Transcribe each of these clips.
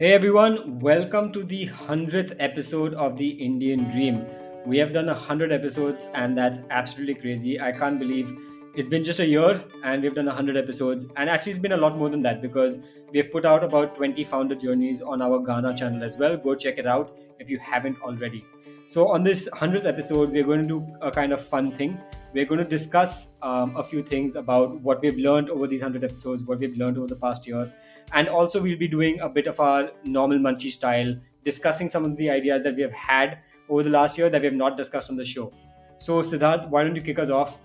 Hey everyone, welcome to the 100th episode of the Indian Dream. We have done 100 episodes and that's absolutely crazy. I can't believe it's been just a year and we've done 100 episodes. And actually, it's been a lot more than that because we have put out about 20 founder journeys on our Ghana channel as well. Go check it out if you haven't already. So, on this 100th episode, we're going to do a kind of fun thing. We're going to discuss um, a few things about what we've learned over these 100 episodes, what we've learned over the past year and also, we'll be doing a bit of our normal Munchie style, discussing some of the ideas that we have had over the last year that we have not discussed on the show. So, Siddharth, why don't you kick us off?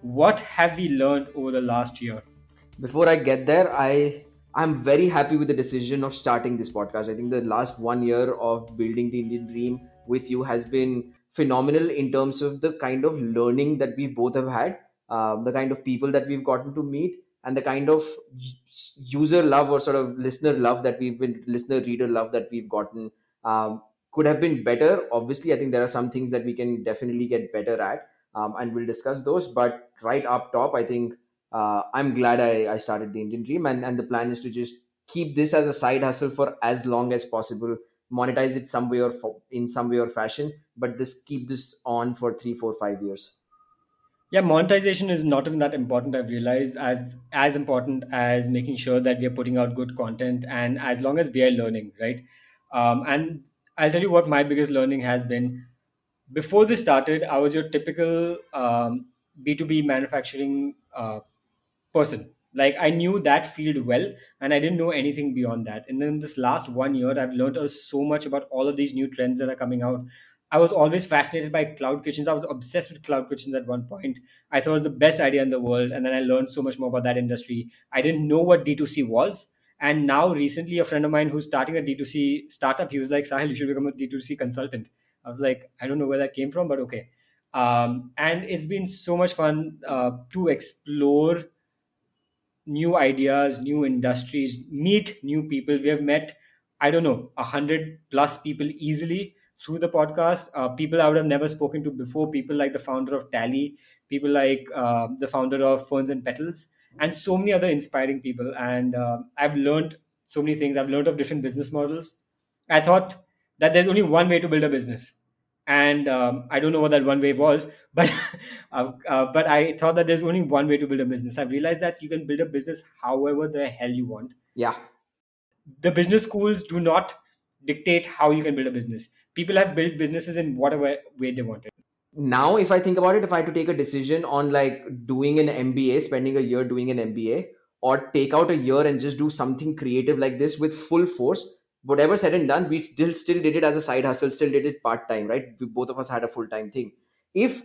What have we learned over the last year? Before I get there, I I'm very happy with the decision of starting this podcast. I think the last one year of building the Indian dream with you has been phenomenal in terms of the kind of learning that we both have had, uh, the kind of people that we've gotten to meet, and the kind of user love or sort of listener love that we've been listener reader love that we've gotten um, could have been better. Obviously i think there are some things that we can definitely get better at um, and we'll discuss those. But right up top i think uh, i'm glad I, I started the indian dream and, and the plan is to just keep this as a side hustle for as long as possible monetize it some way or for, in some way or fashion but this keep this on for three four five years yeah monetization is not even that important i've realized as as important as making sure that we are putting out good content and as long as we are learning right? Um, and i'll tell you what my biggest learning has been. Before this started i was your typical um, b2b manufacturing uh, person. Like i knew that field well and i didn't know anything beyond that. And then this last one year i've learned so much about all of these new trends that are coming out I was always fascinated by cloud kitchens. I was obsessed with cloud kitchens at one point. I thought it was the best idea in the world. And then I learned so much more about that industry. I didn't know what D2C was. And now, recently, a friend of mine who's starting a D2C startup, he was like, Sahil, you should become a D2C consultant. I was like, I don't know where that came from, but okay. Um, and it's been so much fun uh, to explore new ideas, new industries, meet new people. We have met, I don't know, a hundred plus people easily through the podcast. Uh, people I would have never spoken to before, people like the founder of Tally, people like uh, the founder of Ferns and Petals, and so many other inspiring people. And uh, I've learned so many things. I've learned of different business models. I thought that there's only one way to build a business. And um, I don't know what that one way was, but uh, uh, but I thought that there's only one way to build a business. I've realized that you can build a business however the hell you want. Yeah. The business schools do not dictate how you can build a business people have built businesses in whatever way they wanted. Now if i think about it if i had to take a decision on like doing an mba spending a year doing an mba or take out a year and just do something creative like this with full force whatever said and done we still still did it as a side hustle still did it part time right? We, both of us had a full time thing. If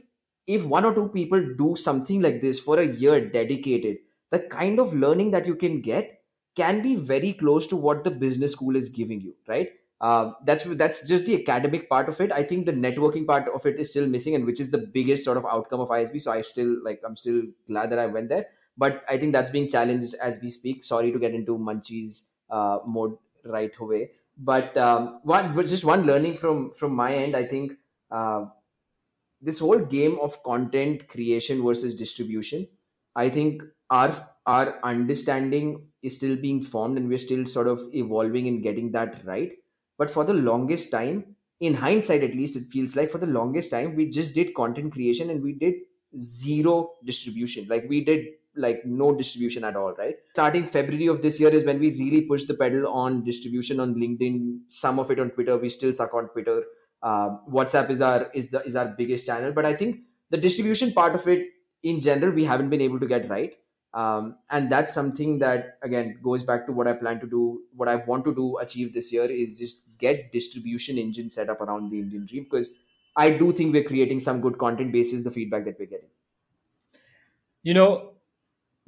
if one or two people do something like this for a year dedicated the kind of learning that you can get can be very close to what the business school is giving you right uh, that's that's just the academic part of it. I think the networking part of it is still missing, and which is the biggest sort of outcome of ISB. So I still like I'm still glad that I went there, but I think that's being challenged as we speak. Sorry to get into Munchies uh, mode right away, but um, one just one learning from from my end. I think uh, this whole game of content creation versus distribution. I think our our understanding is still being formed, and we're still sort of evolving in getting that right but for the longest time in hindsight at least it feels like for the longest time we just did content creation and we did zero distribution. Like we did like no distribution at all right? Starting february of this year is when we really pushed the pedal on distribution on linkedin some of it on twitter. We still suck on twitter. Uh, whatsapp is our is the is our biggest channel. But i think the distribution part of it in general we haven't been able to get right um, and that's something that again goes back to what i plan to do what i want to do achieve this year is just get distribution engine set up around the indian dream because i do think we're creating some good content basis the feedback that we're getting. You know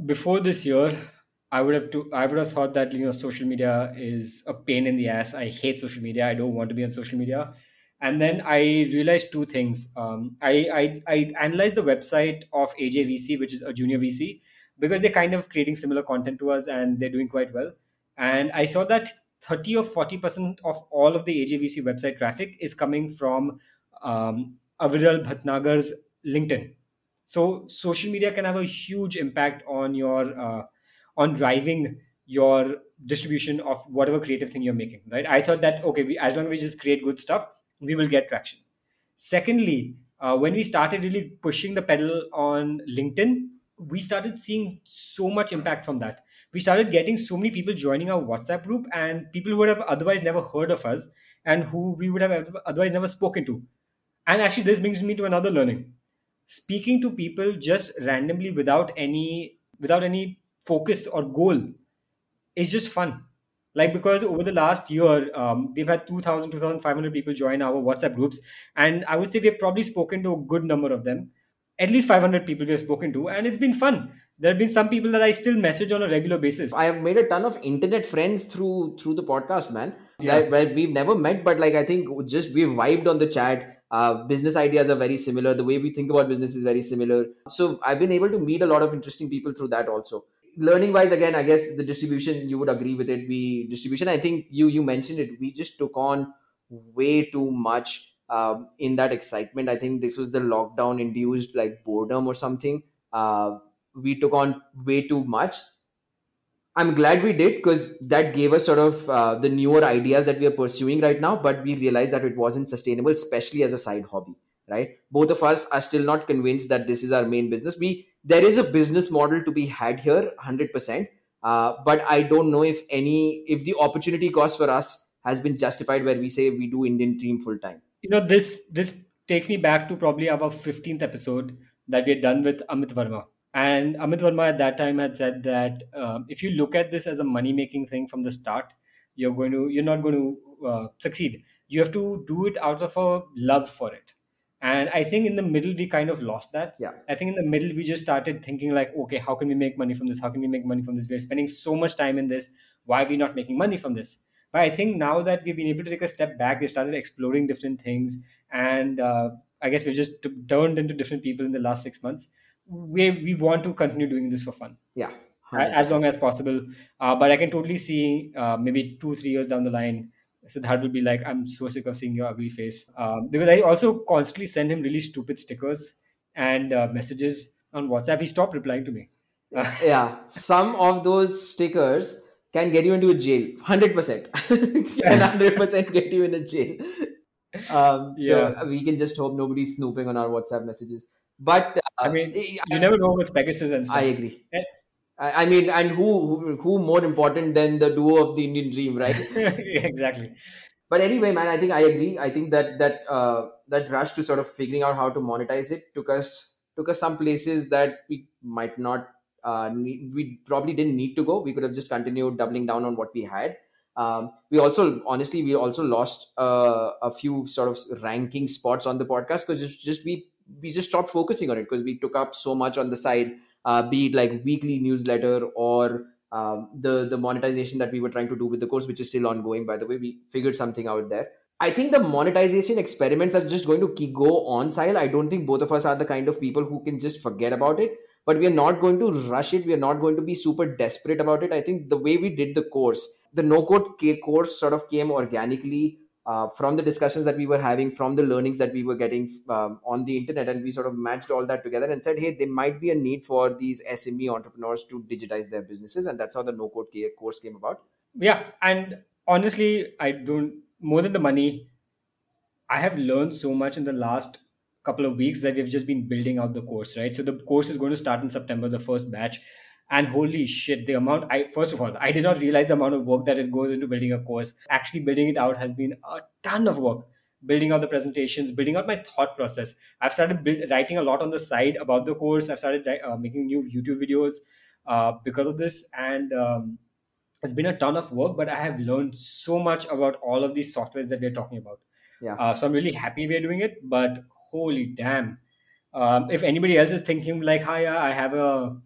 before this year i would have to i would have thought that you know social media is a pain in the ass. I hate social media. I don't want to be on social media. And then i realized two things. Um, I, I i analyzed the website of ajvc which is a junior vc because they're kind of creating similar content to us and they're doing quite well. And I saw that 30 or 40% of all of the AJVC website traffic is coming from um, Aviral Bhatnagar's LinkedIn. So social media can have a huge impact on your uh, on driving your distribution of whatever creative thing you're making right i thought that okay we, as long as we just create good stuff we will get traction secondly uh, when we started really pushing the pedal on linkedin we started seeing so much impact from that. We started getting so many people joining our whatsapp group and people who would have otherwise never heard of us and who we would have otherwise never spoken to. And actually this brings me to another learning. Speaking to people just randomly without any without any focus or goal is just fun. Like because over the last year um, we've had 2000 2500 people join our whatsapp groups and i would say we've probably spoken to a good number of them at least 500 people we have spoken to and it's been fun. There have been some people that i still message on a regular basis. I have made a ton of internet friends through through the podcast man. Yeah. that well, we've never met but like i think just we've vibed on the chat. Uh, business ideas are very similar. The way we think about business is very similar. So i've been able to meet a lot of interesting people through that also. Learning wise again i guess the distribution you would agree with it. We distribution i think you you mentioned it. We just took on way too much um, in that excitement. I think this was the lockdown induced like boredom or something. Uh, we took on way too much. I'm glad we did because that gave us sort of uh, the newer ideas that we are pursuing right now but we realized that it wasn't sustainable especially as a side hobby right? Both of us are still not convinced that this is our main business. We there is a business model to be had here 100% uh, but i don't know if any if the opportunity cost for us has been justified where we say we do indian dream full time you know this this takes me back to probably our 15th episode that we had done with Amit Varma. And Amit Varma at that time had said that um, if you look at this as a money making thing from the start you're going to you're not going to uh, succeed. You have to do it out of a love for it. And i think in the middle we kind of lost that. Yeah. i think in the middle we just started thinking like okay how can we make money from this? How can we make money from this? We're spending so much time in this. Why are we not making money from this but i think now that we've been able to take a step back we started exploring different things and uh, i guess we've just t- turned into different people in the last six months we, we want to continue doing this for fun yeah as long as possible uh, but i can totally see uh, maybe two three years down the line Siddharth will be like, I'm so sick of seeing your ugly face. Um, because I also constantly send him really stupid stickers and uh, messages on WhatsApp. He stopped replying to me. Yeah some of those stickers can get you into a jail. 100% can 100% get you in a jail. Um, so we can just hope nobody's snooping on our whatsapp messages. But uh, I mean, I, you never know with Pegasus and stuff. I agree. Eh. I, I mean and who, who who more important than the duo of the indian dream right? Exactly. but anyway man i think i agree. I think that that uh, that rush to sort of figuring out how to monetize it took us took us some places that we might not uh, we probably didn't need to go we could have just continued doubling down on what we had um, we also honestly we also lost uh, a few sort of ranking spots on the podcast because just, just we we just stopped focusing on it because we took up so much on the side uh, be it like weekly newsletter or um, the the monetization that we were trying to do with the course, which is still ongoing. By the way, we figured something out there. I think the monetization experiments are just going to keep go on, Sahil. I don't think both of us are the kind of people who can just forget about it. But we are not going to rush it. We are not going to be super desperate about it. I think the way we did the course, the no code course, sort of came organically uh, from the discussions that we were having, from the learnings that we were getting um, on the internet, and we sort of matched all that together and said, hey, there might be a need for these SME entrepreneurs to digitize their businesses, and that's how the no code course came about. Yeah. And honestly, I don't, more than the money, I have learned so much in the last couple of weeks that we've just been building out the course, right? So the course is going to start in September, the first batch. And holy shit, the amount I first of all, I did not realize the amount of work that it goes into building a course. Actually, building it out has been a ton of work. Building out the presentations, building out my thought process. I've started build, writing a lot on the side about the course. I've started uh, making new YouTube videos uh, because of this, and um, it's been a ton of work. But I have learned so much about all of these softwares that we're talking about. Yeah. Uh, so I'm really happy we're doing it. But holy damn, um, if anybody else is thinking like, "Hi, I have a,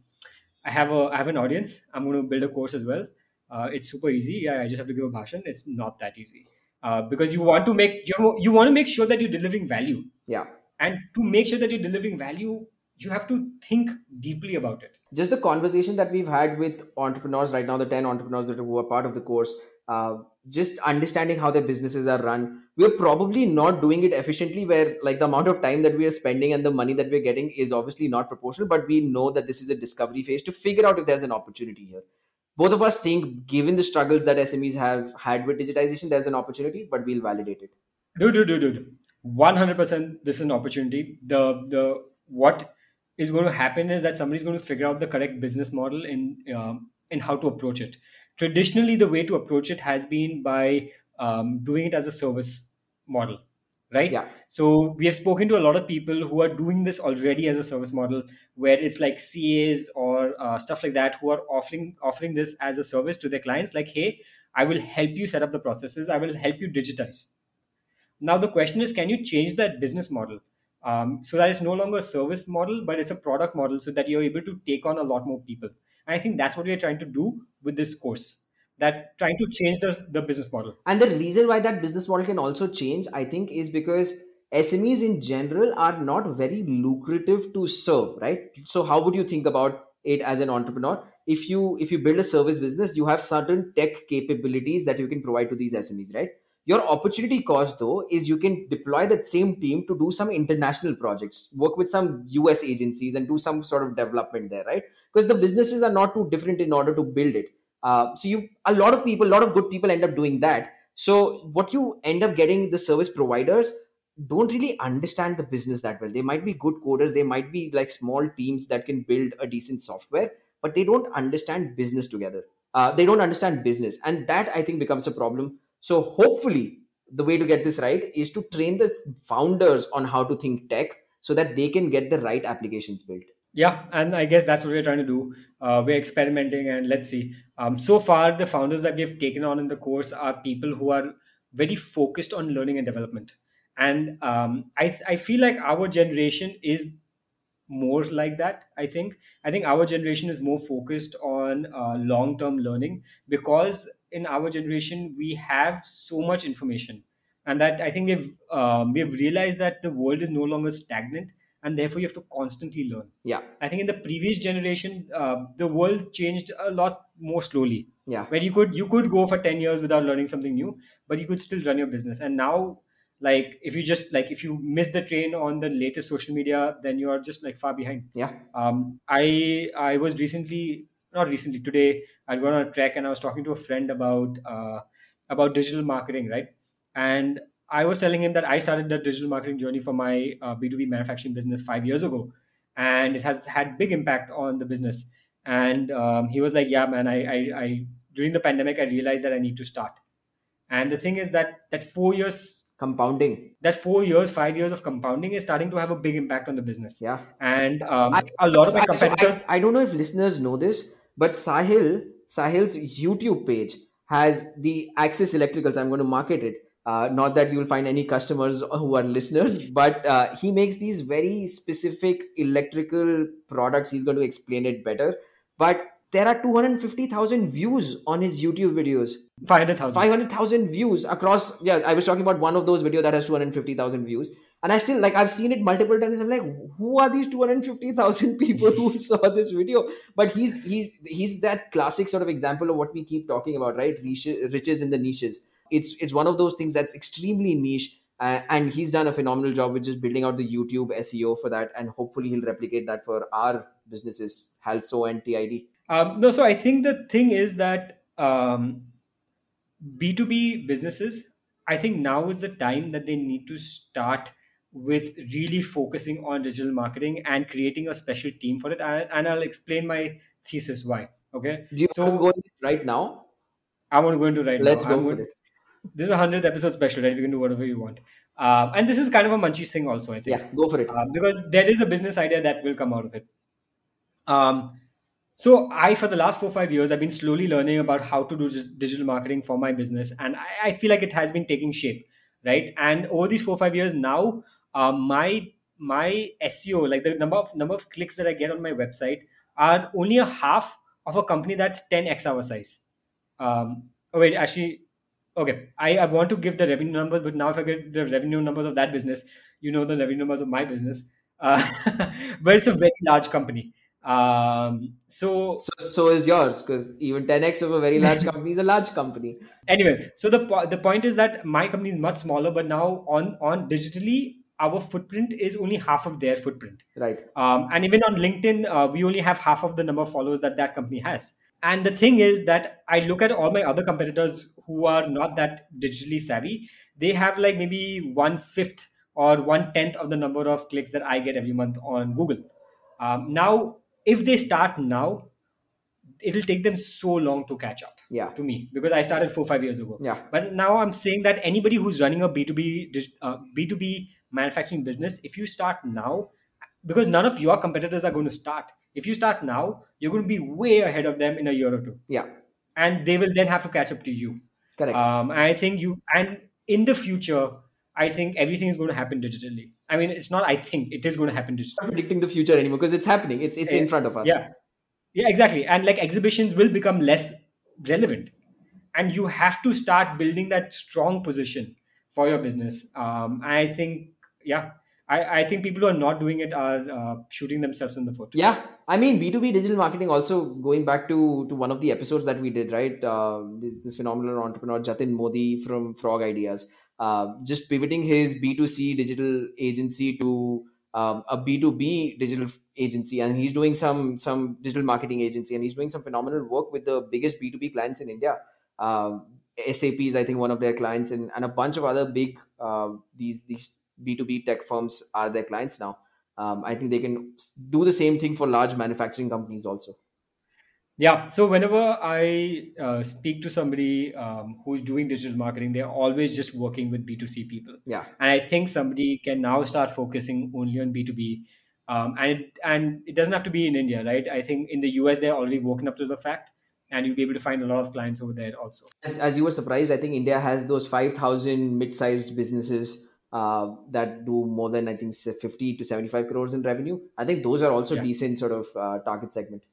I have a, I have an audience. I'm going to build a course as well." Uh, it's super easy. Yeah, I just have to give a bhashan. It's not that easy uh, because you want to make you you want to make sure that you're delivering value, Yeah. and to make sure that you're delivering value, you have to think deeply about it. Just the conversation that we've had with entrepreneurs right now, the 10 entrepreneurs that who are part of the course, uh, just understanding how their businesses are run. We're probably not doing it efficiently, where like the amount of time that we are spending and the money that we're getting is obviously not proportional, but we know that this is a discovery phase to figure out if there's an opportunity here. both of us think given the struggles that smes have had with digitization there's an opportunity but we'll validate it dude dude dude dude 100% this is an opportunity the the what is going to happen is that somebody's going to figure out the correct business model in um, in how to approach it. Traditionally the way to approach it has been by um, doing it as a service model right? Yeah. So we have spoken to a lot of people who are doing this already as a service model where it's like cas or uh, stuff like that who are offering offering this as a service to their clients like hey i will help you set up the processes. I will help you digitize. Now the question is can you change that business model um, so that it's no longer a service model but it's a product model so that you're able to take on a lot more people. And i think that's what we're trying to do with this course that trying to change the, the business model. And the reason why that business model can also change i think is because smes in general are not very lucrative to serve right? So how would you think about it as an entrepreneur? If you if you build a service business you have certain tech capabilities that you can provide to these smes right your opportunity cost though is you can deploy that same team to do some international projects work with some us agencies and do some sort of development there right? Because the businesses are not too different in order to build it. Uh, so you a lot of people a lot of good people end up doing that. So what you end up getting the service providers don't really understand the business that well. They might be good coders they might be like small teams that can build a decent software but they don't understand business together. Uh, they don't understand business. And that i think becomes a problem so hopefully the way to get this right is to train the founders on how to think tech so that they can get the right applications built. Yeah and i guess that's what we're trying to do. Uh, we're experimenting and let's see. Um, so far the founders that we've taken on in the course are people who are very focused on learning and development. And um, I, I feel like our generation is more like that i think. I think our generation is more focused on uh, long term learning because in our generation we have so much information. And that i think we've um, we've realized that the world is no longer stagnant and therefore you have to constantly learn. Yeah. I think in the previous generation uh, the world changed a lot more slowly. Yeah. Where you could you could go for 10 years without learning something new but you could still run your business. And now like if you just like if you miss the train on the latest social media then you are just like far behind. Yeah. Um i i was recently not recently today i went on a trek and i was talking to a friend about uh about digital marketing right? And i was telling him that i started the digital marketing journey for my uh, b2b manufacturing business five years ago and it has had big impact on the business. And um, he was like yeah man I, I i during the pandemic i realized that i need to start. And the thing is that that four years compounding. that four years, five years of compounding is starting to have a big impact on the business. yeah. And um, I- a lot of my so I- competitors, I, don't know if listeners know this, but Sahil, Sahil's YouTube page has the Axis Electricals. I'm going to market it. Uh, not that you'll find any customers who are listeners, but uh, he makes these very specific electrical products. He's going to explain it better. But there are 250,000 views on his YouTube videos. 500,000. 500,000 views across. Yeah, I was talking about one of those videos that has 250,000 views. And I still like I've seen it multiple times. I'm like, who are these 250,000 people who saw this video? But he's he's he's that classic sort of example of what we keep talking about, right? Riches, in the niches. It's it's one of those things that's extremely niche, uh, and he's done a phenomenal job with just building out the YouTube SEO for that, and hopefully he'll replicate that for our businesses, Halso and TID. Um, no, so I think the thing is that um, B2B businesses, I think now is the time that they need to start with really focusing on digital marketing and creating a special team for it. And, and I'll explain my thesis why. Okay. Do you So- want to go right now? I want to go into right Let's now. go I'm for going- it. This is a 100th episode special, right? We can do whatever you want. Um, and this is kind of a munchies thing also, I think. Yeah, go for it. uh, because there is a business idea that will come out of it. Um, so I, for the last four five years, I've been slowly learning about how to do dig- digital marketing for my business, and I, I feel like it has been taking shape, right? And over these four five years now, um, my my SEO, like the number of number of clicks that I get on my website, are only a half of a company that's ten x our size. Um, oh wait, actually, okay. I, I want to give the revenue numbers, but now if I get the revenue numbers of that business, you know the revenue numbers of my business. Uh, but it's a very large company. Um, so So, so is yours because even 10x of a very large company is a large company. anyway, so the the point is that my company is much smaller, but now on on digitally, our footprint is only half of their footprint. Right. Um, and even on LinkedIn, uh, we only have half of the number of followers that that company has. and the thing is that I look at all my other competitors who are not that digitally savvy. They have like maybe one fifth or one tenth of the number of clicks that I get every month on Google. Um, now, if they start now, it'll take them so long to catch up yeah to me because I started four five years ago. yeah But now I'm saying that anybody who's running a B2B uh, B2B manufacturing business, if you start now, because none of your competitors are going to start. If you start now, you're going to be way ahead of them in a year or two, yeah and they will then have to catch up to you. correct Um, I think you and in the future, I think everything is going to happen digitally. I mean, it's not. I think it is going to happen digitally. not predicting the future anymore because it's happening it's it's in front of us Yeah, yeah, exactly. And like exhibitions will become less relevant, and you have to start building that strong position for your business. Um, I think, yeah, I, I think people who are not doing it are uh, shooting themselves in the foot. Yeah, I mean B2B digital marketing also going back to to one of the episodes that we did, right? Uh, this, this phenomenal entrepreneur Jatin Modi from Frog Ideas, uh, just pivoting his B2C digital agency to um, a B2B digital agency, and he's doing some some digital marketing agency, and he's doing some phenomenal work with the biggest B2B clients in India. Um, SAP is, I think, one of their clients, and, and a bunch of other big uh, these these B2B tech firms are their clients now um, i think they can do the same thing for large manufacturing companies also Yeah. So whenever I uh, speak to somebody um, who's doing digital marketing, they're always just working with B2C people. yeah and I think somebody can now start focusing only on B two B, um, and it, and it doesn't have to be in India, right? I think in the US they're already woken up to the fact, and you'll be able to find a lot of clients over there also. as, as you were surprised i think india has those 5000 mid-sized businesses uh, that do more than i think say 50 to 75 crores in revenue i think those are also Yeah. decent sort of uh, target segment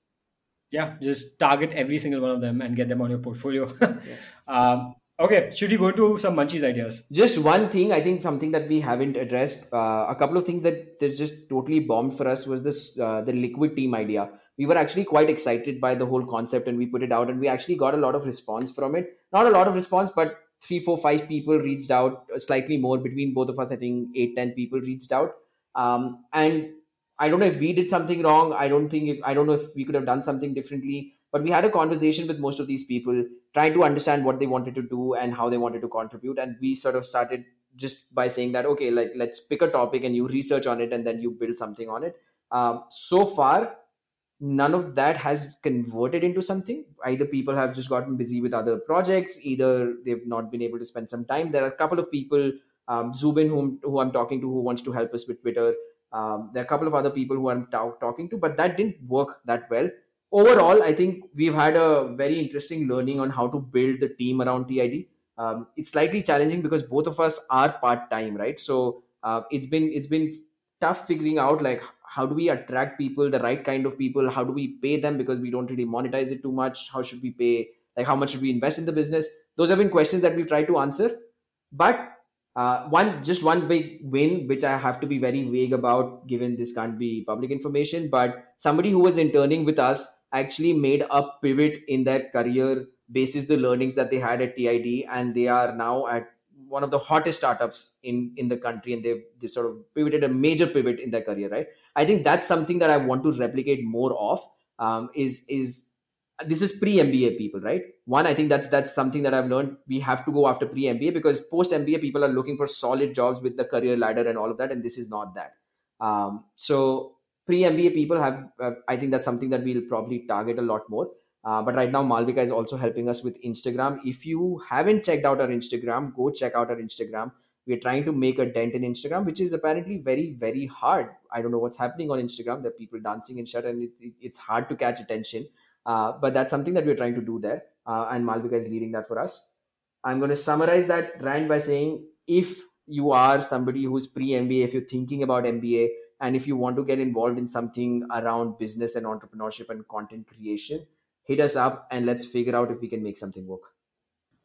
Yeah, just target every single one of them and get them on your portfolio. um, okay, should we go to some munchies ideas? just one thing i think something that we haven't addressed uh, a couple of things that just totally bombed for us was this uh, the liquid team idea we were actually quite excited by the whole concept and we put it out and we actually got a lot of response from it not a lot of response but three four five people reached out uh, slightly more between both of us i think eight ten people reached out. Um, and i don't know if we did something wrong. I don't think if, i don't know if we could have done something differently but we had a conversation with most of these people trying to understand what they wanted to do and how they wanted to contribute. And we sort of started just by saying that okay like let's pick a topic and you research on it and then you build something on it. Um, so far none of that has converted into something. Either people have just gotten busy with other projects either they've not been able to spend some time. There are a couple of people um, zubin whom, who i'm talking to who wants to help us with twitter. Um, there are a couple of other people who i'm ta- talking to but that didn't work that well. Overall i think we've had a very interesting learning on how to build the team around tid um, it's slightly challenging because both of us are part-time right? So uh, it's been it's been tough figuring out like how do we attract people the right kind of people? How do we pay them? Because we don't really monetize it too much. How should we pay like how much should we invest in the business? Those have been questions that we've tried to answer. But uh, one just one big win which i have to be very vague about given this can't be public information but somebody who was interning with us actually made a pivot in their career basis the learnings that they had at tid and they are now at one of the hottest startups in in the country and they've they sort of pivoted a major pivot in their career right? I think that's something that i want to replicate more of um, is is this is pre mba people right? One i think that's that's something that i've learned. We have to go after pre mba because post mba people are looking for solid jobs with the career ladder and all of that and this is not that. Um, so pre mba people have uh, i think that's something that we'll probably target a lot more uh, but right now malvika is also helping us with instagram. If you haven't checked out our instagram go check out our instagram. We're trying to make a dent in instagram which is apparently very very hard. I don't know what's happening on instagram. There are people dancing and shit and it, it, it's hard to catch attention. Uh, but that's something that we're trying to do there. Uh, and malvika is leading that for us. I'm going to summarize that rand by saying if you are somebody who's pre mba if you're thinking about mba and if you want to get involved in something around business and entrepreneurship and content creation hit us up and let's figure out if we can make something work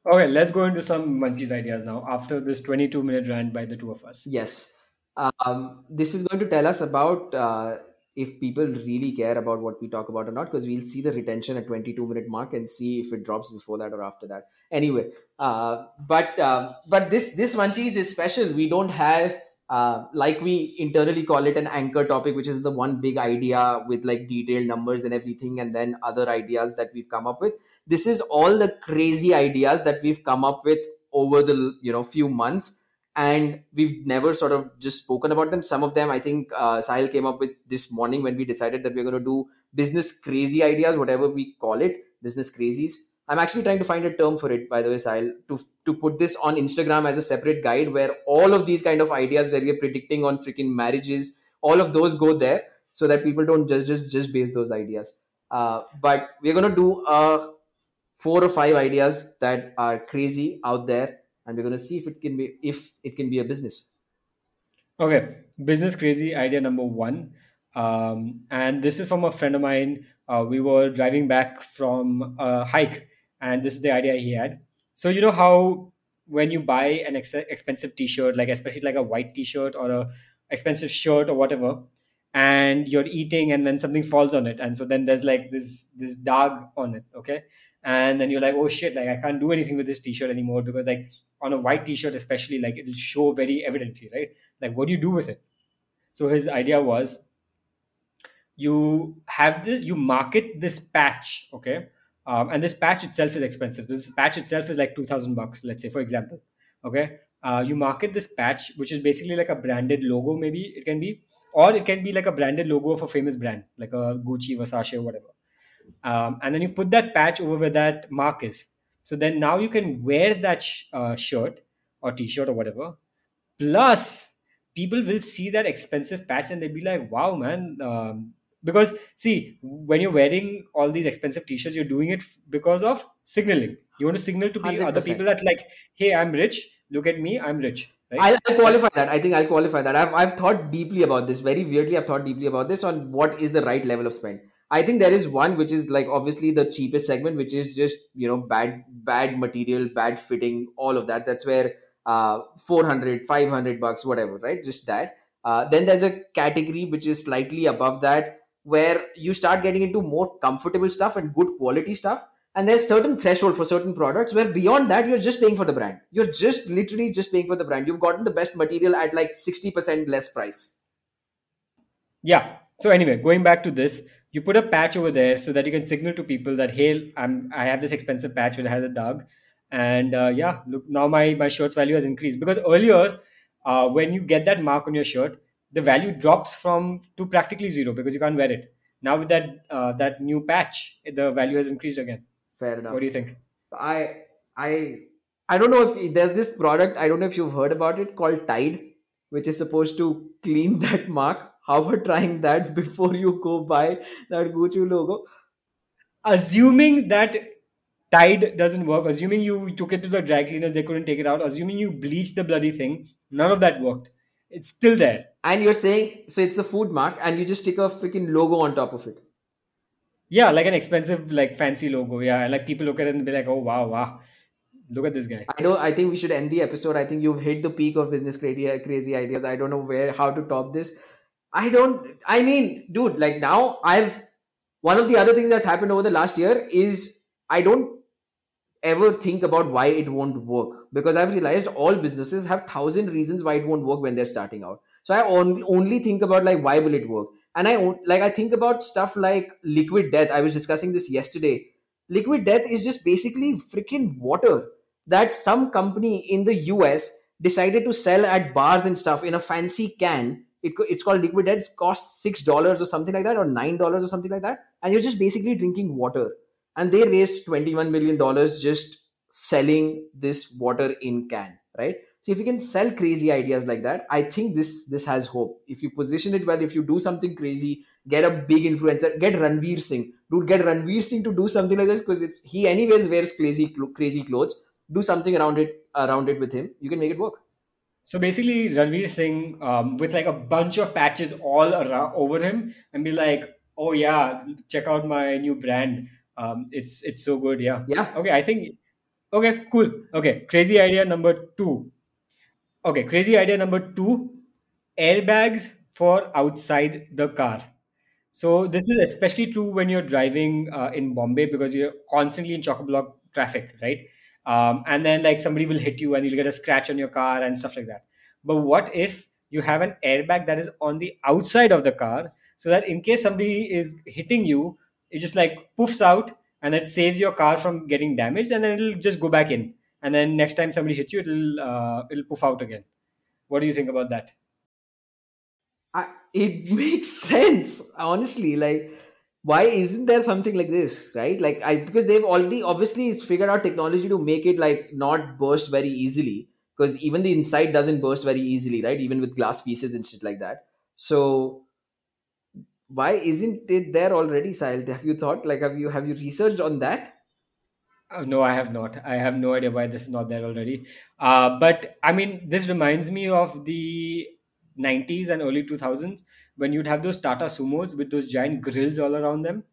Okay, let's go into some munchies ideas now after this 22 minute rant by the two of us. Yes. Um, this is going to tell us about uh, if people really care about what we talk about or not, because we'll see the retention at 22 minute mark and see if it drops before that or after that. Anyway, uh, but uh, but this this munchies is special. We don't have uh, like we internally call it an anchor topic which is the one big idea with like detailed numbers and everything and then other ideas that we've come up with. This is all the crazy ideas that we've come up with over the you know few months and we've never sort of just spoken about them. Some of them i think uh, sahil came up with this morning when we decided that we're going to do business crazy ideas whatever we call it business crazies I'm actually trying to find a term for it, by the way, Sahil, to to put this on Instagram as a separate guide where all of these kind of ideas where we're predicting on freaking marriages, all of those go there so that people don't just just just base those ideas. Uh, but we're gonna do uh, four or five ideas that are crazy out there, and we're gonna see if it can be if it can be a business. Okay, business crazy idea number one. Um, and this is from a friend of mine. Uh, we were driving back from a hike, and this is the idea he had. So, you know how when you buy an ex- expensive t shirt, like especially like a white t shirt or a expensive shirt or whatever, and you're eating and then something falls on it, and so then there's like this this dog on it, okay? And then you're like, oh shit, like I can't do anything with this t shirt anymore because like on a white t shirt, especially, like it'll show very evidently, right? Like, what do you do with it? So his idea was you have this, you market this patch, okay? Um, and this patch itself is expensive. This patch itself is like 2000 bucks, let's say, for example, okay? Uh, you market this patch, which is basically like a branded logo, maybe it can be, or it can be like a branded logo of a famous brand, like a Gucci, Versace, or whatever. Um, and then you put that patch over where that mark is. So then now you can wear that sh- uh, shirt or t-shirt or whatever. Plus, people will see that expensive patch and they'll be like, "Wow, man!" Um, because see, when you're wearing all these expensive t-shirts, you're doing it because of signaling. You want to signal to be other 100%. people that like, "Hey, I'm rich. Look at me. I'm rich." Right? I'll, I'll qualify that. I think I'll qualify that. I've, I've thought deeply about this. Very weirdly, I've thought deeply about this on what is the right level of spend. I think there is one which is like obviously the cheapest segment, which is just you know bad bad material, bad fitting, all of that. That's where uh 400, 500 bucks, whatever, right? Just that. Uh, then there's a category which is slightly above that, where you start getting into more comfortable stuff and good quality stuff. And there's certain threshold for certain products where beyond that you're just paying for the brand. You're just literally just paying for the brand. You've gotten the best material at like 60% less price. Yeah. So anyway, going back to this, you put a patch over there so that you can signal to people that hey, I'm I have this expensive patch which has a dog, and uh, yeah, look now my my shirt's value has increased. Because earlier, uh, when you get that mark on your shirt, the value drops from to practically zero because you can't wear it. Now with that uh, that new patch, the value has increased again. fair enough. What do you think? i i i don't know if there's this product i don't know if you've heard about it called tide which is supposed to clean that mark how about trying that before you go buy that gucci logo Assuming that Tide doesn't work, assuming you took it to the dry cleaners, they couldn't take it out, assuming you bleached the bloody thing, none of that worked. It's still there. and you're saying so it's a food mark and you just stick a freaking logo on top of it Yeah, like an expensive, like fancy logo. Yeah, and like people look at it and be like, "Oh wow, wow, look at this guy." I don't. I think we should end the episode. I think you've hit the peak of business crazy crazy ideas. I don't know where how to top this. I don't. I mean, dude, like now I've one of the other things that's happened over the last year is I don't ever think about why it won't work because I've realized all businesses have thousand reasons why it won't work when they're starting out. So I on, only think about like why will it work, and I like I think about stuff like liquid death. I was discussing this yesterday. Liquid death is just basically freaking water that some company in the US decided to sell at bars and stuff in a fancy can. It, it's called liquid death. It costs six dollars or something like that, or nine dollars or something like that, and you're just basically drinking water and they raised 21 million dollars just selling this water in can right so if you can sell crazy ideas like that i think this this has hope if you position it well if you do something crazy get a big influencer get ranveer singh dude get ranveer singh to do something like this because it's he anyways wears crazy crazy clothes do something around it around it with him you can make it work So basically, Ranveer Singh um, with like a bunch of patches all around over him, and be like, "Oh yeah, check out my new brand. Um, it's it's so good. Yeah. yeah Okay, I think. Okay, cool. Okay, crazy idea number two. Okay, crazy idea number two airbags for outside the car. So this is especially true when you're driving uh, in Bombay because you're constantly in chock-a-block traffic, right? Um, and then like somebody will hit you and you'll get a scratch on your car and stuff like that. But what if you have an airbag that is on the outside of the car so that in case somebody is hitting you it just like poofs out and it saves your car from getting damaged and then it'll just go back in. And then next time somebody hits you it'll uh, it'll poof out again. What do you think about that? I, it makes sense honestly. Like why isn't there something like this right? Like i because they've already obviously figured out technology to make it like not burst very easily because even the inside doesn't burst very easily right? Even with glass pieces and shit like that. So why isn't it there already Sahil? have you thought like have you have you researched on that Uh, no, I have not. I have no idea why this is not there already. Uh, but I mean, this reminds me of the 90s and early 2000s when you'd have those Tata Sumos with those giant grills all around them.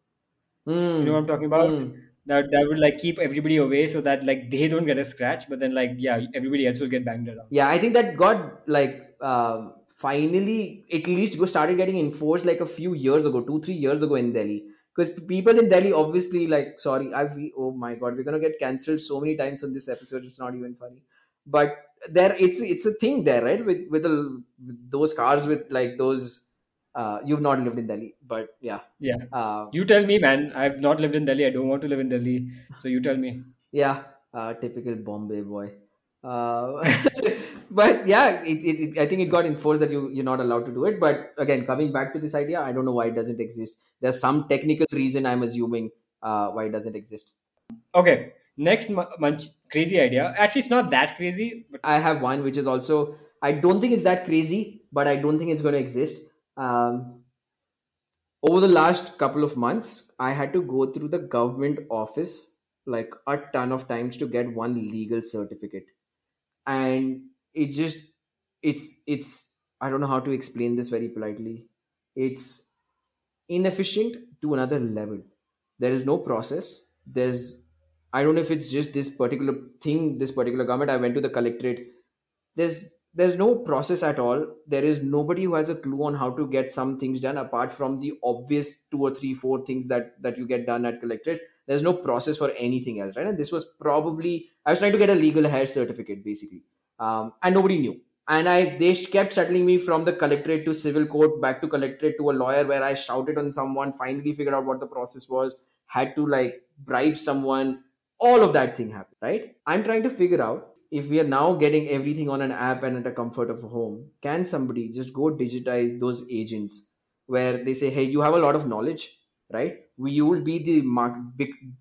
You know what I'm talking about? Hmm. That that would like keep everybody away so that like they don't get a scratch, but then like yeah, everybody else will get banged around. Yeah, I think that got like um, finally at least started getting enforced like a few years ago, two three years ago in Delhi. Because people in Delhi obviously like sorry, I we oh my god, we're gonna get cancelled so many times on this episode. It's not even funny, but there it's it's a thing there, right? With with, a, with those cars with like those. Uh, you've not lived in Delhi, but yeah. Yeah. Uh, You tell me, man. I've not lived in Delhi. I don't want to live in Delhi. So you tell me. Yeah, uh, typical Bombay boy. Uh, but yeah, it, it, I think it got enforced that you you're not allowed to do it. But again, coming back to this idea, I don't know why it doesn't exist. There's some technical reason I'm assuming uh, why it doesn't exist. Okay. Next mu- munch crazy idea. Actually, it's not that crazy, but I have one which is also I don't think it's that crazy, but I don't think it's going to exist. Um, over the last couple of months, I had to go through the government office like a ton of times to get one legal certificate and it just it's it's i don't know how to explain this very politely. It's inefficient to another level. There is no process. There's i don't know if it's just this particular thing this particular government. I went to the collectorate. There's there's no process at all. There is nobody who has a clue on how to get some things done apart from the obvious two or three four things that that you get done at collectorate there's no process for anything else right? And this was probably i was trying to get a legal heir certificate basically. Um, and nobody knew. And i they kept settling me from the collectorate to civil court back to collectorate to a lawyer where i shouted on someone finally figured out what the process was had to like bribe someone. All of that thing happened right? I'm trying to figure out if we are now getting everything on an app and at a comfort of home can somebody just go digitize those agents where they say hey you have a lot of knowledge right? We you will be the mark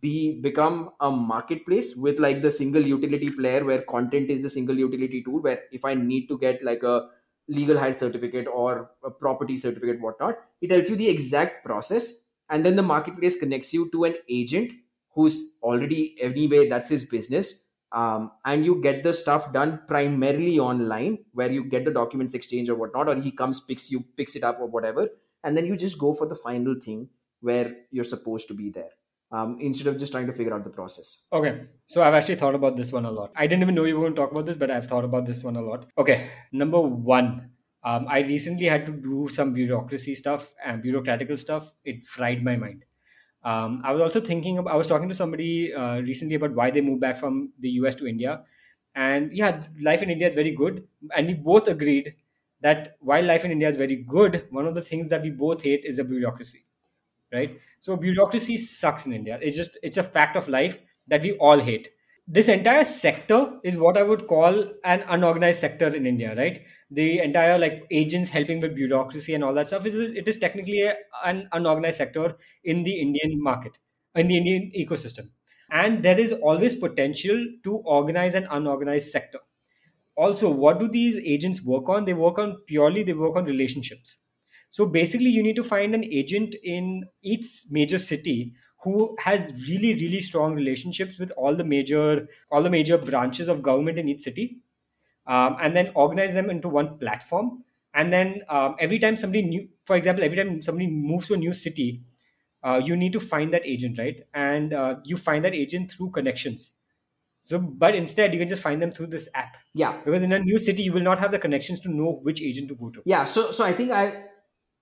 be become a marketplace with like the single utility player where content is the single utility tool where if i need to get like a legal heir certificate or a property certificate whatnot it tells you the exact process. And then the marketplace connects you to an agent who's already anyway that's his business. Um, and you get the stuff done primarily online where you get the documents exchange or whatnot or he comes picks you picks it up or whatever and then you just go for the final thing where you're supposed to be there um, instead of just trying to figure out the process okay. So I've actually thought about this one a lot. I didn't even know you were going to talk about this, but I've thought about this one a lot. Okay. Number one, um, I recently had to do some bureaucracy stuff and bureaucratical stuff. It fried my mind. Um, I was also thinking, of, I was talking to somebody uh, recently about why they moved back from the US to India. And yeah, life in India is very good. And we both agreed that while life in India is very good, one of the things that we both hate is the bureaucracy right? So bureaucracy sucks in india. It's just it's a fact of life that we all hate. This entire sector is what i would call an unorganized sector in india right? The entire like agents helping with bureaucracy and all that stuff is it is technically a, an unorganized sector in the indian market in the indian ecosystem. And there is always potential to organize an unorganized sector. Also what do these agents work on? They work on purely they work on relationships so basically you need to find an agent in each major city who has really really strong relationships with all the major all the major branches of government in each city um, and then organize them into one platform. And then um, every time somebody new for example every time somebody moves to a new city uh, you need to find that agent right? And uh, you find that agent through connections. So but instead you can just find them through this app. Yeah. Because in a new city you will not have the connections to know which agent to go to. Yeah so so i think i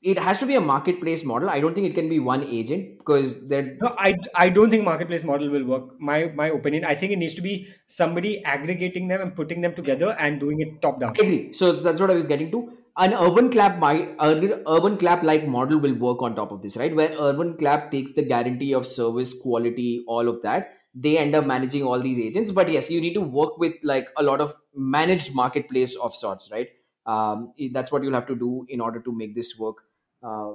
it has to be a marketplace model. I don't think it can be one agent because there no i i don't think marketplace model will work. My my opinion i think it needs to be somebody aggregating them and putting them together and doing it top down. Agree. So that's what i was getting to. An urban clap my urban, urban clap like model will work on top of this right? Where urban clap takes the guarantee of service quality all of that. They end up managing all these agents. But yes you need to work with like a lot of managed marketplace of sorts right? Um, that's what you'll have to do in order to make this work uh,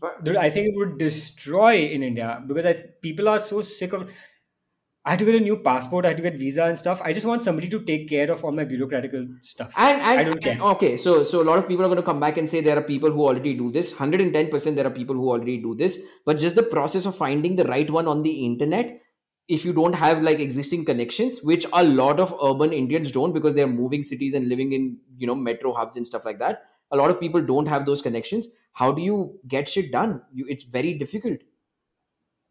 but Dude, I think it would destroy in India because I, people are so sick of. I had to get a new passport. I had to get visa and stuff. I just want somebody to take care of all my bureaucratic stuff. and and, I don't care. okay so so a lot of people are going to come back and say there are people who already do this 110% there are people who already do this but just the process of finding the right one on the internet if you don't have like existing connections which a lot of urban indians don't because they're moving cities and living in you know metro hubs and stuff like that a lot of people don't have those connections how do you get shit done you, it's very difficult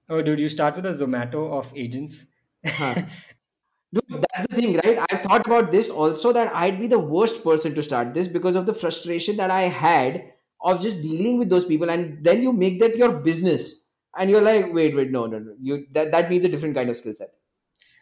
Oh, dude, you start with a Zomato of agents. Huh. Dude, that's the thing, right? I've thought about this also that I'd be the worst person to start this because of the frustration that I had of just dealing with those people, and then you make that your business, and you're like, wait, wait, no, no, no, you that that needs a different kind of skill set.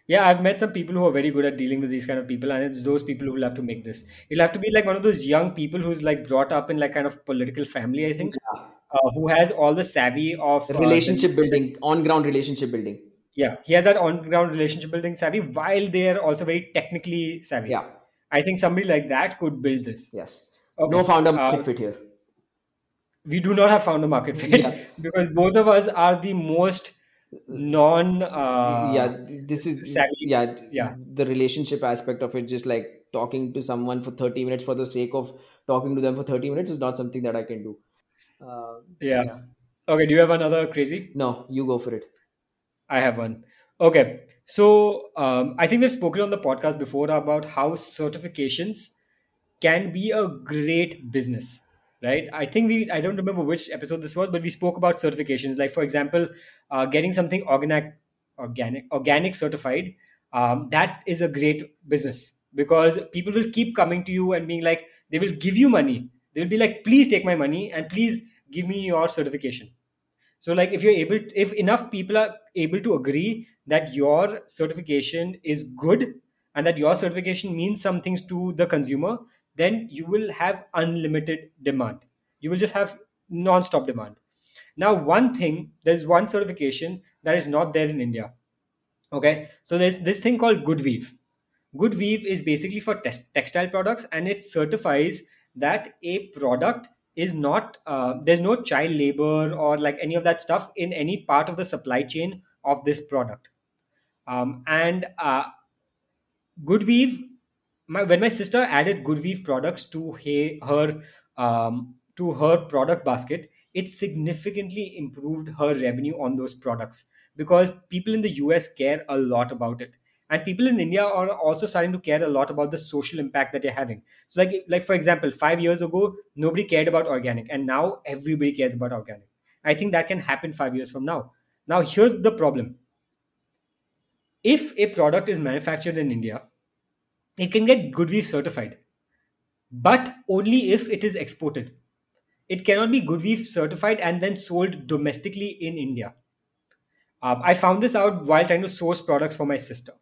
Yeah, I've met some people who are very good at dealing with these kind of people, and it's those people who will have to make this. it'll have to be like one of those young people who's like brought up in like kind of political family, I think, uh, who has all the savvy of uh, the- Relationship building, on ground relationship building. yeah, he has that on-ground relationship building savvy while they are also very technically savvy. Yeah, I think somebody like that could build this. yes. Okay. No founder Uh, market fit here. we do not have founder market fit Yeah. because both of us are the most non uh, yeah, this is savvy. yeah, Yeah. The relationship aspect of it, just like talking to someone for thirty minutes for the sake of talking to them for thirty minutes, is not something that I can do. Uh, yeah yeah. okay do you have another crazy No, you go for it. i have one okay so um, i think we've spoken on the podcast before about how certifications can be a great business right? I think we i don't remember which episode this was but we spoke about certifications. Like for example uh, getting something organic organic organic certified um, that is a great business because people will keep coming to you and being like they will give you money. They will be like please take my money and please give me your certification. So like if you're able if enough people are able to agree that your certification is good and that your certification means some things to the consumer then you will have unlimited demand. You will just have non-stop demand. Now one thing there's one certification that is not there in india. Okay? So there's this thing called goodweave goodweave is basically for tex- textile products and it certifies that a product is not uh, there's no child labor or like any of that stuff in any part of the supply chain of this product. Um, and uh, goodweave my, when my sister added goodweave products to he, her um, to her product basket it significantly improved her revenue on those products because people in the us care a lot about it. And people in india are also starting to care a lot about the social impact that they're having. So like like for example 5 years ago nobody cared about organic and now everybody cares about organic. I think that can happen 5 years from now. Now here's the problem. If a product is manufactured in india it can get goodweave certified. But only if it is exported. It cannot be goodweave certified and then sold domestically in india. Um, i found this out while trying to source products for my sister.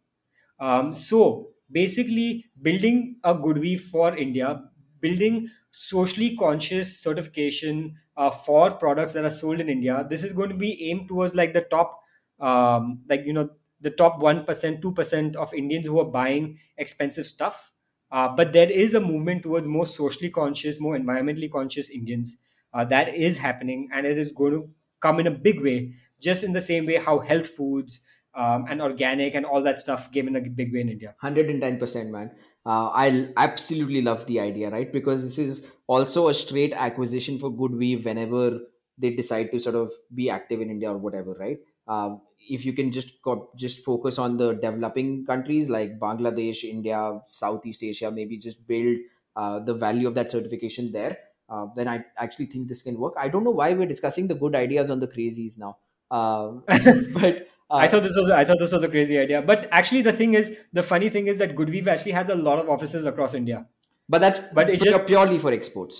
Um, so basically building a goodweave for india building socially conscious certification uh, for products that are sold in india this is going to be aimed towards like the top um, like you know the top 1% 2% of indians who are buying expensive stuff. Uh, but there is a movement towards more socially conscious more environmentally conscious indians. Uh, that is happening and it is going to come in a big way just in the same way how health foods um, and organic and all that stuff came in a big way in india. 110% man. Uh, i absolutely love the idea right? Because this is also a straight acquisition for goodweave whenever they decide to sort of be active in india or whatever right um, if you can just co- just focus on the developing countries like bangladesh india southeast asia maybe just build uh, the value of that certification there uh, then i actually think this can work i don't know why we're discussing the good ideas on the crazies now um, but uh, I thought this was I thought this was a crazy idea, but actually the thing is, the funny thing is that Goodweave actually has a lot of offices across India. but that's but it just- purely for exports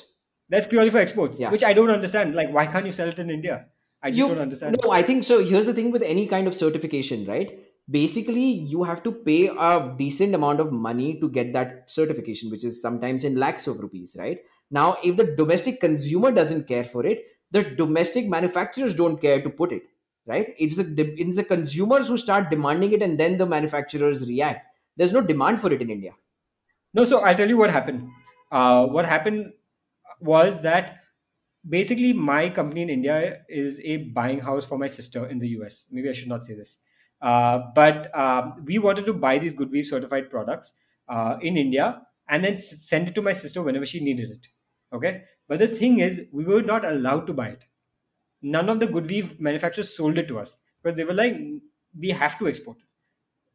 That's purely for exports, Yeah. which I don't understand. Like, why can't you sell it in India? I just you don't understand. no i think so here's the thing with any kind of certification right basically you have to pay a decent amount of money to get that certification which is sometimes in lakhs of rupees right Now, if the domestic consumer doesn't care for it, the domestic manufacturers don't care to put it. Right? It's the it's the consumers who start demanding it, and then the manufacturers react. There's no demand for it in India. No, so I'll tell you what happened. Uh, what happened was that basically my company in India is a buying house for my sister in the US. Maybe I should not say this. Uh, but um, we wanted to buy these Good Weave certified products uh, in India and then s- send it to my sister whenever she needed it. Okay. But the thing is, we were not allowed to buy it. None of the Good Weave manufacturers sold it to us because they were like, we have to export it.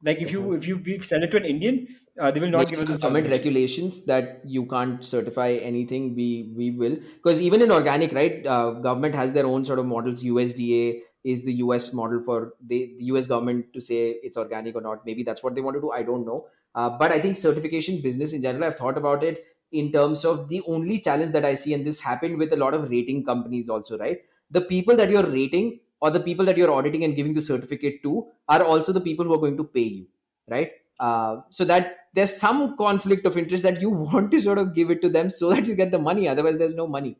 Like if you if you sell it to an Indian, uh, they will not give us the government regulations that you can't certify anything. We we will because even in organic, right? Uh, government has their own sort of models. USDA is the US model for the, the US government to say it's organic or not. Maybe that's what they want to do. I don't know. Uh, but I think certification business in general, I've thought about it in terms of the only challenge that I see, and this happened with a lot of rating companies also, right? The people that you're rating or the people that you're auditing and giving the certificate to are also the people who are going to pay you, right? Uh, so that there's some conflict of interest that you want to sort of give it to them so that you get the money. Otherwise, there's no money.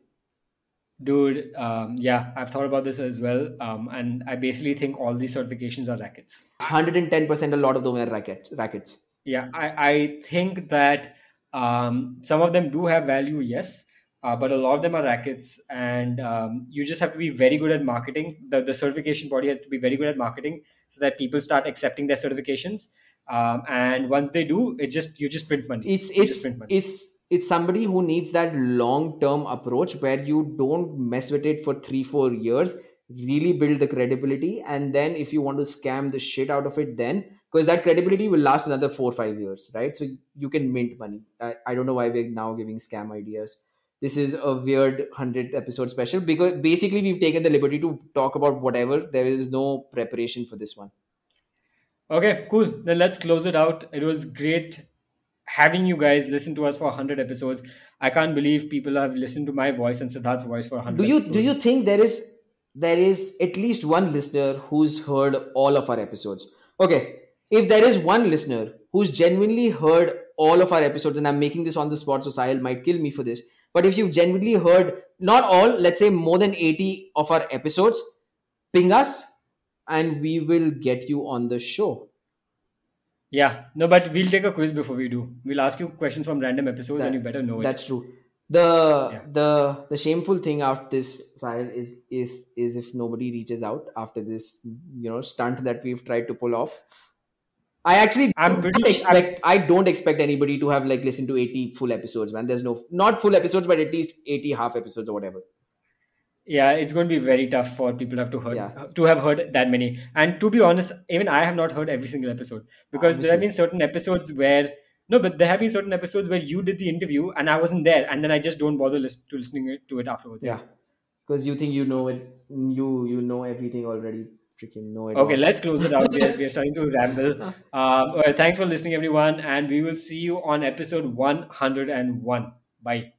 Dude, um, yeah, I've thought about this as well. Um, and I basically think all these certifications are rackets. 110% a lot of them are rackets. rackets. Yeah, I, I think that um, some of them do have value, yes, uh, but a lot of them are rackets. And um, you just have to be very good at marketing. The, the certification body has to be very good at marketing so that people start accepting their certifications. Um, and once they do, it just you just print money. It's You it's print money. it's it's somebody who needs that long term approach where you don't mess with it for three four years really build the credibility. And then if you want to scam the shit out of it then because that credibility will last another four or five years right? So you can mint money. I, I don't know why we're now giving scam ideas. This is a weird 100th episode special because basically we've taken the liberty to talk about whatever. There is no preparation for this one Okay, cool. Then let's close it out. It was great having you guys listen to us for 100 episodes. I can't believe people have listened to my voice and Siddharth's voice for 100 do you episodes. do you think there is there is at least one listener who's heard all of our episodes okay if there is one listener who's genuinely heard all of our episodes and i'm making this on the spot so sahil might kill me for this but if you've genuinely heard not all let's say more than 80 of our episodes ping us and we will get you on the show Yeah, no, but we'll take a quiz before we do. We'll ask you questions from random episodes and you better know it. That's true. The Yeah. the the shameful thing after this Sahil is is is if nobody reaches out after this you know stunt that we've tried to pull off. I actually I'm don't pretty- expect I don't expect anybody to have like listened to 80 full episodes, man. There's no not full episodes, but at least 80 half episodes or whatever. Yeah, it's going to be very tough for people to have to heard Yeah. to have heard that many. And to be honest, even I have not heard every single episode because there have been certain episodes where no, but there have been certain episodes where you did the interview and I wasn't there, and then I just don't bother lis- to listening to it afterwards. Yeah. Because you think you know it you you know everything already. Freaking know it. Okay, all. let's close it out. We are, we are starting to ramble. Um, well, thanks for listening, everyone, and we will see you on episode 101. Bye.